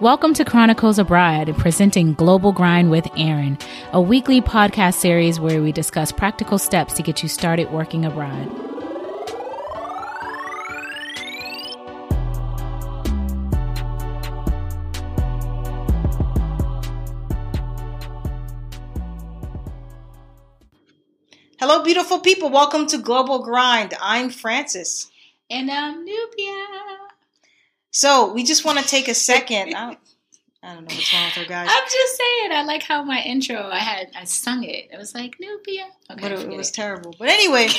Welcome to Chronicles Abroad, presenting Global Grind with Aaron, a weekly podcast series where we discuss practical steps to get you started working abroad. Hello, beautiful people. Welcome to Global Grind. I'm Francis. And I'm Nubia. So, we just want to take a second. I, don't, I don't know what's wrong with her, guys. I'm just saying, I like how my intro, I had, I sung it. It was like, Nubia. Okay, but it, it was terrible. But anyway,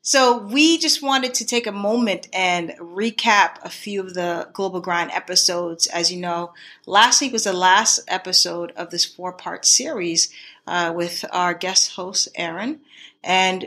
so we just wanted to take a moment and recap a few of the Global Grind episodes. As you know, last week was the last episode of this four part series uh, with our guest host, Aaron. And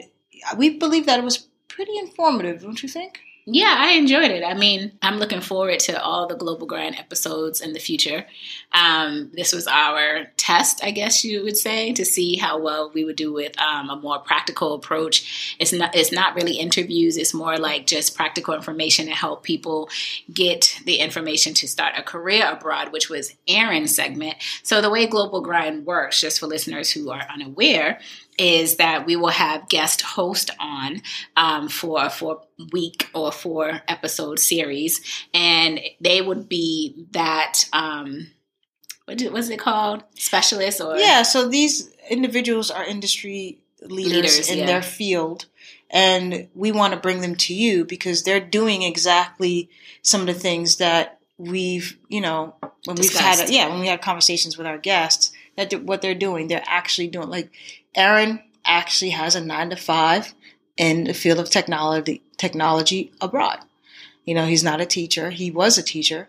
we believe that it was pretty informative, don't you think? Yeah, I enjoyed it. I mean, I'm looking forward to all the Global Grind episodes in the future. Um, this was our test, I guess you would say, to see how well we would do with um, a more practical approach. It's not it's not really interviews. It's more like just practical information to help people get the information to start a career abroad, which was Aaron's segment. So the way Global Grind works, just for listeners who are unaware, is that we will have guest host on um, for a four week or four episode series, and they would be that. Um, what was it called? Specialist or yeah? So these individuals are industry leaders, Leaders, in yeah. their field, and we want to bring them to you because they're doing exactly some of the things that we've you know when we've had yeah when we had conversations with our guests that what they're doing they're actually doing like Aaron actually has a nine to five in the field of technology technology abroad. You know, he's not a teacher. He was a teacher.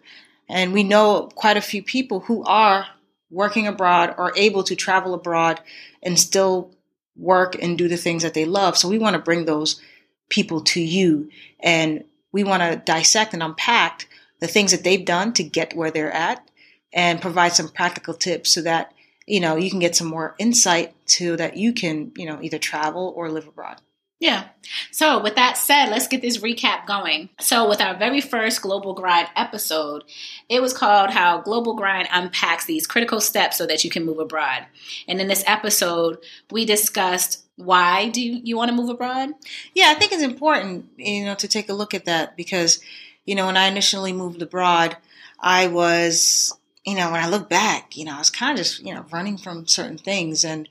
And we know quite a few people who are working abroad or able to travel abroad and still work and do the things that they love. So we want to bring those people to you and we want to dissect and unpack the things that they've done to get where they're at and provide some practical tips so that you know you can get some more insight to that you can you know either travel or live abroad Yeah. So, with that said, let's get this recap going. So, with our very first Global Grind episode, it was called How Global Grind Unpacks These Critical Steps So That You Can Move Abroad. And in this episode, we discussed why do you want to move abroad? yeah i think it's important you know to take a look at that because you know when i initially moved abroad i was you know when i look back you know i was kind of just you know running from certain things and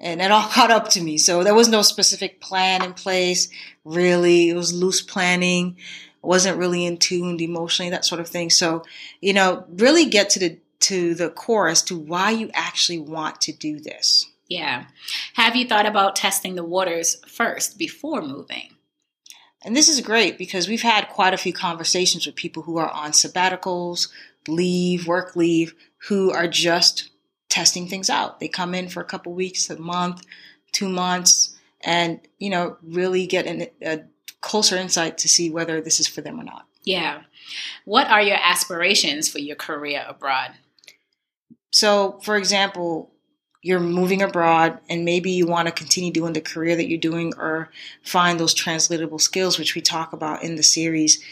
and it all caught up to me. So there was no specific plan in place really. It was loose planning. Wasn't really in tuned emotionally that sort of thing. So you know really get to the to the core as to why you actually want to do this. Yeah. Have you thought about testing the waters first before moving? And this is great because we've had quite a few conversations with people who are on sabbaticals, leave, work leave, who are just testing things out. They come in for a couple weeks, a month, two months, and you know really get an, a closer insight to see whether this is for them or not. Yeah. What are your aspirations for your career abroad? So, for example, you're moving abroad and maybe you want to continue doing the career that you're doing or find those translatable skills, which we talk about in the series.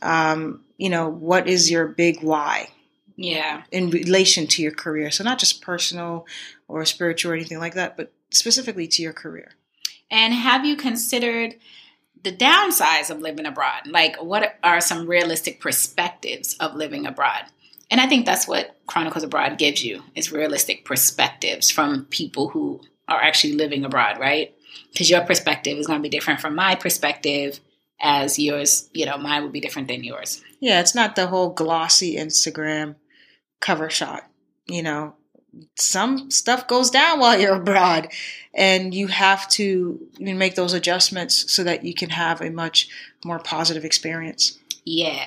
Um, you know, what is your big why Yeah. in relation to your career? So, not just personal or spiritual or anything like that, but specifically to your career. And have you considered the downsides of living abroad? Like, what are some realistic perspectives of living abroad? And I think that's what Chronicles Abroad gives you is realistic perspectives from people who are actually living abroad, right? Because your perspective is going to be different from my perspective, as yours, you know, mine would be different than yours. Yeah, it's not the whole glossy Instagram cover shot. You know, some stuff goes down while you're abroad, and you have to you know, make those adjustments so that you can have a much more positive experience. Yeah.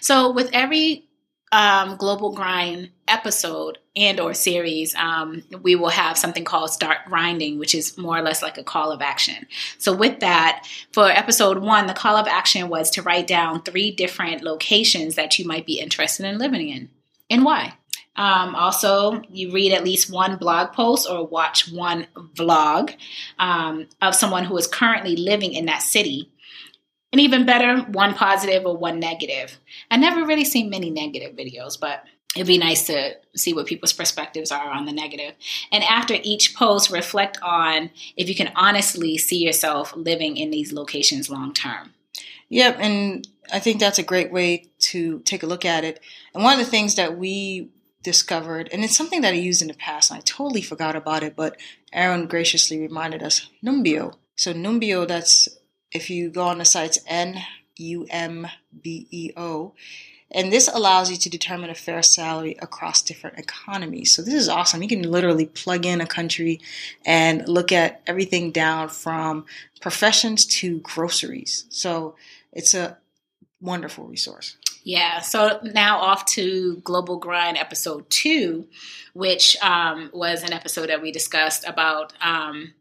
So with every um, global grind episode and or series um, we will have something called start grinding which is more or less like a call of action so with that for episode one the call of action was to write down three different locations that you might be interested in living in and why um, also, you read at least one blog post or watch one vlog um, of someone who is currently living in that city. And even better, one positive or one negative. I never really seen many negative videos, but it'd be nice to see what people's perspectives are on the negative. And after each post, reflect on if you can honestly see yourself living in these locations long term. Yep, and I think that's a great way to take a look at it. And one of the things that we discovered, and it's something that I used in the past, and I totally forgot about it, but Aaron graciously reminded us Numbeo. So, Numbeo, that's if you go on the sites N U M B E O, and this allows you to determine a fair salary across different economies. So this is awesome. You can literally plug in a country and look at everything down from professions to groceries. So it's a wonderful resource. Yeah. So now off to Global Grind episode two, which um, was an episode that we discussed about um,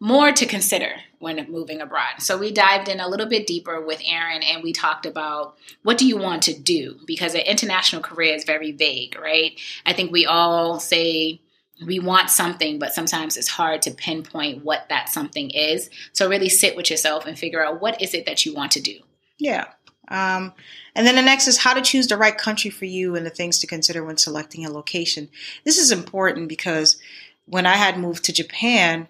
more to consider when moving abroad. So we dived in a little bit deeper with Aaron and we talked about what do you want to do because an international career is very vague, right? I think we all say we want something, but sometimes it's hard to pinpoint what that something is. So really sit with yourself and figure out what is it that you want to do. Yeah. Um, and then the next is how to choose the right country for you and the things to consider when selecting a location. This is important because when I had moved to Japan,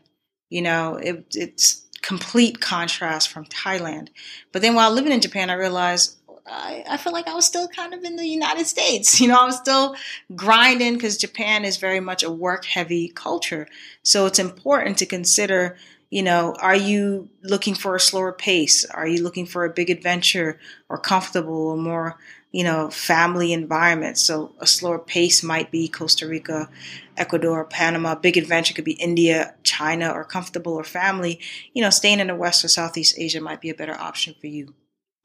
you know, it, it's complete contrast from Thailand. But then while living in Japan, I realized I, I feel like I was still kind of in the United States. You know, I was still grinding because Japan is very much a work heavy culture. So it's important to consider you know, are you looking for a slower pace? Are you looking for a big adventure or comfortable or more, you know, family environment? So a slower pace might be Costa Rica, Ecuador, Panama. Big adventure could be India, China, or comfortable or family. You know, staying in the West or Southeast Asia might be a better option for you.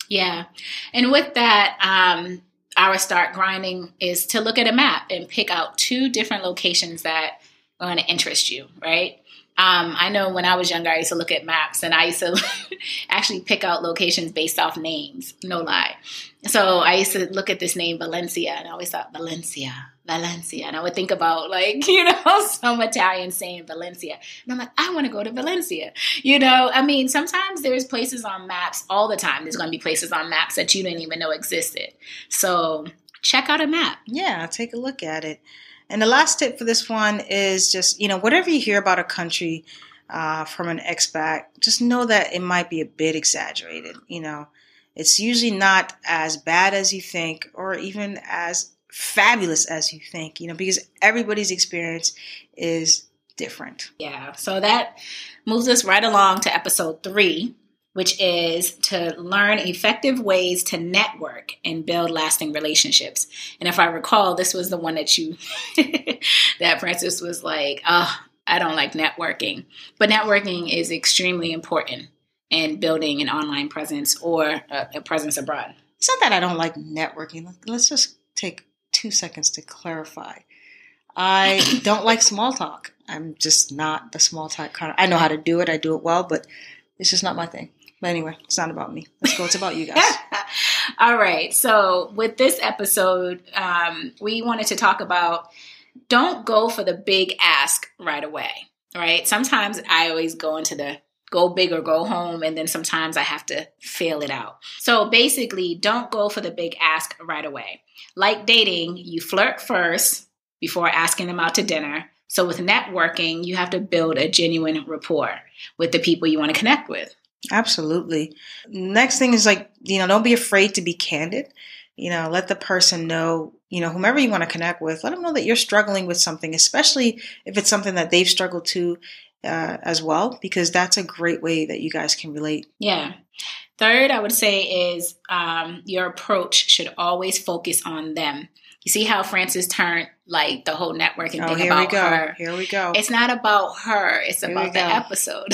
Yeah. And with that, um, our start grinding is to look at a map and pick out two different locations that are going to interest you, right? Um, I know when I was younger, I used to look at maps and I used to actually pick out locations based off names. No lie. So I used to look at this name Valencia, and I always thought Valencia, Valencia, and I would think about like you know some Italian saying Valencia, and I'm like, I want to go to Valencia. You know, I mean, sometimes there's places on maps all the time. There's going to be places on maps that you didn't even know existed. So check out a map. Yeah, take a look at it. And the last tip for this one is just, you know, whatever you hear about a country uh, from an expat, just know that it might be a bit exaggerated. You know, it's usually not as bad as you think or even as fabulous as you think, you know, because everybody's experience is different. Yeah. So that moves us right along to episode three, which is to learn effective ways to network and build lasting relationships. And if I recall, this was the one that you, that Francis was like, oh, I don't like networking. But networking is extremely important in building an online presence or a, a presence abroad. It's not that I don't like networking. Let's just take two seconds to clarify. I don't like small talk. I'm just not the small talk kind of. I know how to do it. I do it well, but it's just not my thing. But anyway, it's not about me. Let's go. It's about you guys. All right. So with this episode, um, we wanted to talk about don't go for the big ask right away. Right. Sometimes I always go into the go big or go home, and then sometimes I have to fail it out. So basically, don't go for the big ask right away. Like dating, you flirt first before asking them out to dinner. So with networking, you have to build a genuine rapport with the people you want to connect with. Absolutely. Next thing is like, you know, don't be afraid to be candid. You know, let the person know, you know, whomever you want to connect with, let them know that you're struggling with something, especially if it's something that they've struggled to uh, as well, because that's a great way that you guys can relate. Yeah. Third, I would say is um, your approach should always focus on them. You see how Francis turned like the whole networking oh, thing here about we go. her. Here we go. It's not about her. It's Here about the episode.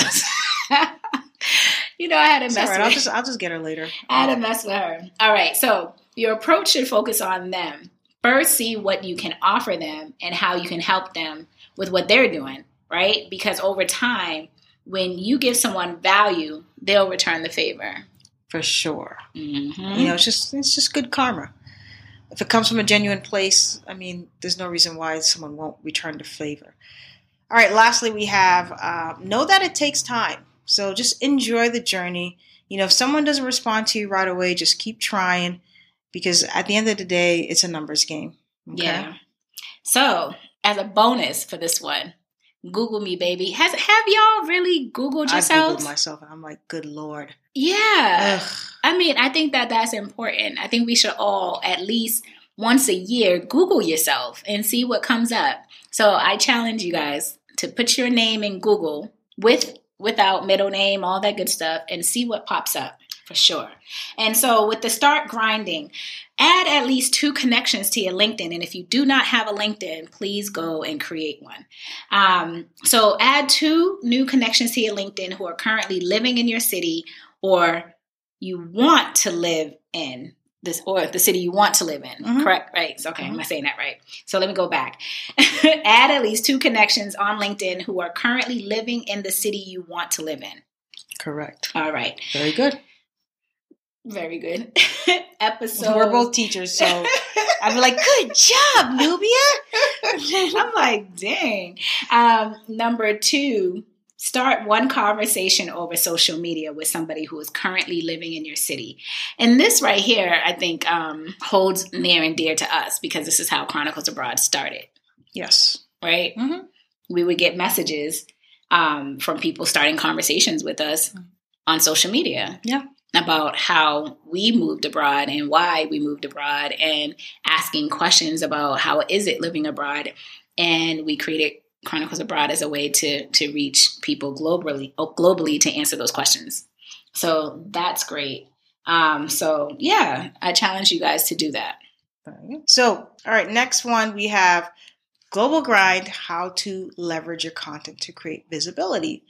you know, I had to mess all right. with I'll just I'll just get her later. I had to mess with her. All right, so your approach should focus on them. First, see what you can offer them and how you can help them with what they're doing, right? Because over time, when you give someone value, they'll return the favor. For sure. Mm-hmm. You know, it's just it's just good karma. If it comes from a genuine place, I mean, there's no reason why someone won't return the favor. All right. Lastly, we have uh, know that it takes time. So just enjoy the journey. You know, if someone doesn't respond to you right away, just keep trying, because at the end of the day, it's a numbers game. Okay? Yeah. So, as a bonus for this one, Google me, baby. Has have y'all really Googled yourselves? I googled myself, and I'm like, good lord. yeah. Ugh. I mean, I think that that's important. I think we should all at least once a year Google yourself and see what comes up. So I challenge you guys to put your name in Google with without middle name, all that good stuff, and see what pops up for sure. And so with the start grinding, add at least two connections to your LinkedIn. And if you do not have a LinkedIn, please go and create one. Um, so add two new connections to your LinkedIn who are currently living in your city or you want to live in this or the city you want to live in. Mhm. Correct? Right. So, okay, am I saying that right? So let me go back. Add at least two connections on LinkedIn who are currently living in the city you want to live in. Correct. All right. Very good. Very good. Episode. We're both teachers, so I'm like, good job, Nubia. I'm like, dang. Um, number two, start one conversation over social media with somebody who is currently living in your city. And this right here, I think, um, holds near and dear to us because this is how Chronicles Abroad started, yes. right? hmm We would get messages um, from people starting conversations with us on social media. Yeah. About how we moved abroad and why we moved abroad, and asking questions about how is it living abroad. And we created Chronicles Abroad as a way to to reach people globally globally to answer those questions. So that's great. Um, so yeah, I challenge you guys to do that. So, all right, next one we have Global Grind How to Leverage Your Content to Create Visibility.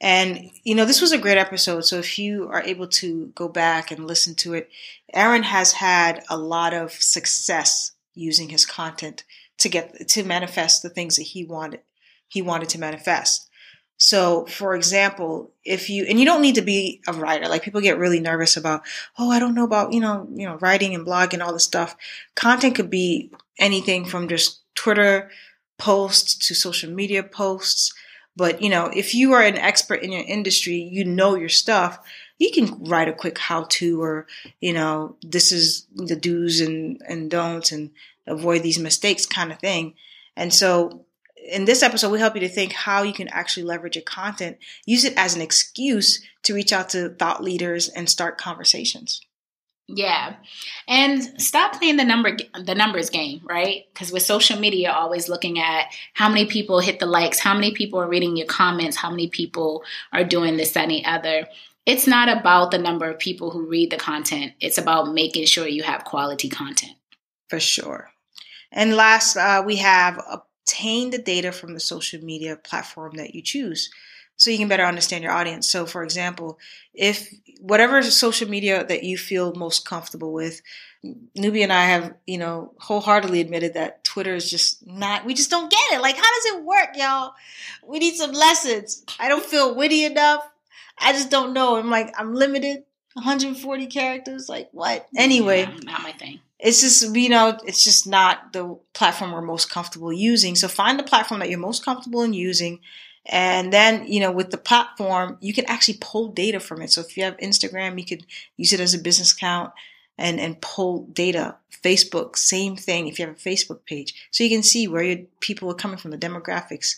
And, you know, this was a great episode. So, if you are able to go back and listen to it, Aaron has had a lot of success using his content to get to manifest the things that he wanted he wanted to manifest. So, for example, if you and you don't need to be a writer, like people get really nervous about, oh, I don't know about you know you know writing and blogging all this stuff. Content could be anything from just Twitter posts to social media posts. But you know, if you are an expert in your industry, you know your stuff. You can write a quick how-to, or you know, this is the do's and and don'ts, and avoid these mistakes, kind of thing. And so in this episode, we help you to think how you can actually leverage your content, use it as an excuse to reach out to thought leaders and start conversations. Yeah. And stop playing the number the numbers game, right? Cuz with social media always looking at how many people hit the likes, how many people are reading your comments, how many people are doing this any other. It's not about the number of people who read the content. It's about making sure you have quality content. For sure. And last, uh, we have obtain the data from the social media platform that you choose so you can better understand your audience. So, for example, if whatever social media that you feel most comfortable with, Nubia and I have, you know, wholeheartedly admitted that Twitter is just not, we just don't get it. Like, how does it work, y'all? We need some lessons. I don't feel witty enough. I just don't know. I'm like, I'm limited. 140 characters. Like, what? Anyway Yeah, not my thing. It's just you know it's just not the platform we're most comfortable using. So find the platform that you're most comfortable in using. And then you know with the platform you can actually pull data from it. So if you have instagram you could use it as a business account and and pull data. Facebook same thing if you have a facebook page. So you can see where your people are coming from the demographics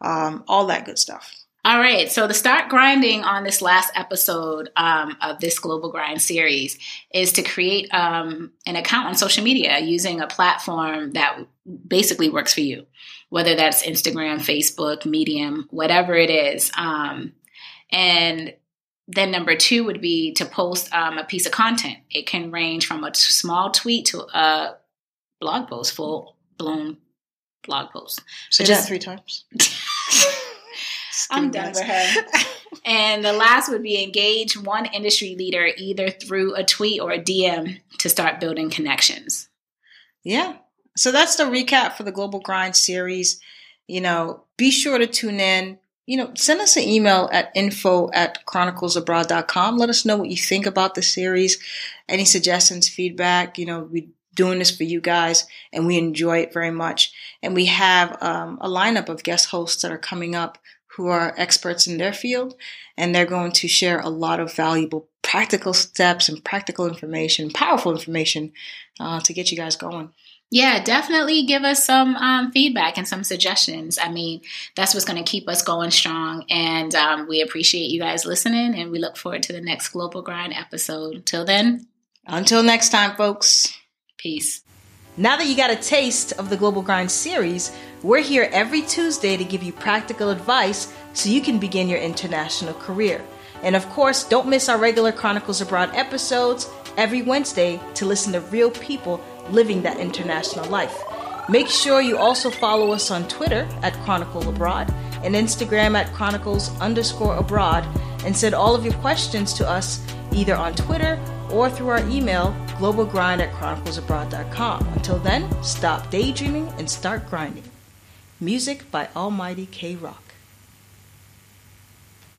um, all that good stuff All right, so the start grinding on this last episode um, of this Global Grind series is to create um, an account on social media using a platform that basically works for you, whether that's Instagram, Facebook, Medium, whatever it is. Um, and then number two would be to post um, a piece of content. It can range from a t- small tweet to a blog post, full blown blog post. so just three times I'm done with her. And the last would be engage one industry leader either through a tweet or a DM to start building connections. Yeah. So that's the recap for the Global Grind series. You know, be sure to tune in. You know, send us an email at info at chroniclesabroad.com. Let us know what you think about the series, any suggestions, feedback. You know, we're doing this for you guys and we enjoy it very much. And we have um, a lineup of guest hosts that are coming up who are experts in their field, and they're going to share a lot of valuable practical steps and practical information, powerful information uh, to get you guys going. Yeah, definitely give us some um, feedback and some suggestions. I mean, that's what's going to keep us going strong. And um, we appreciate you guys listening, and we look forward to the next Global Grind episode. Till then, until next time, folks. Peace. Now that you got a taste of the Global Grind series, we're here every Tuesday to give you practical advice so you can begin your international career. And of course, don't miss our regular Chronicles Abroad episodes every Wednesday to listen to real people living that international life. Make sure you also follow us on Twitter at Chronicle Abroad and Instagram at Chronicles underscore abroad and send all of your questions to us either on Twitter or through our email, globalgrind at chroniclesabroad.com. Until then, stop daydreaming and start grinding. Music by Almighty K Rock.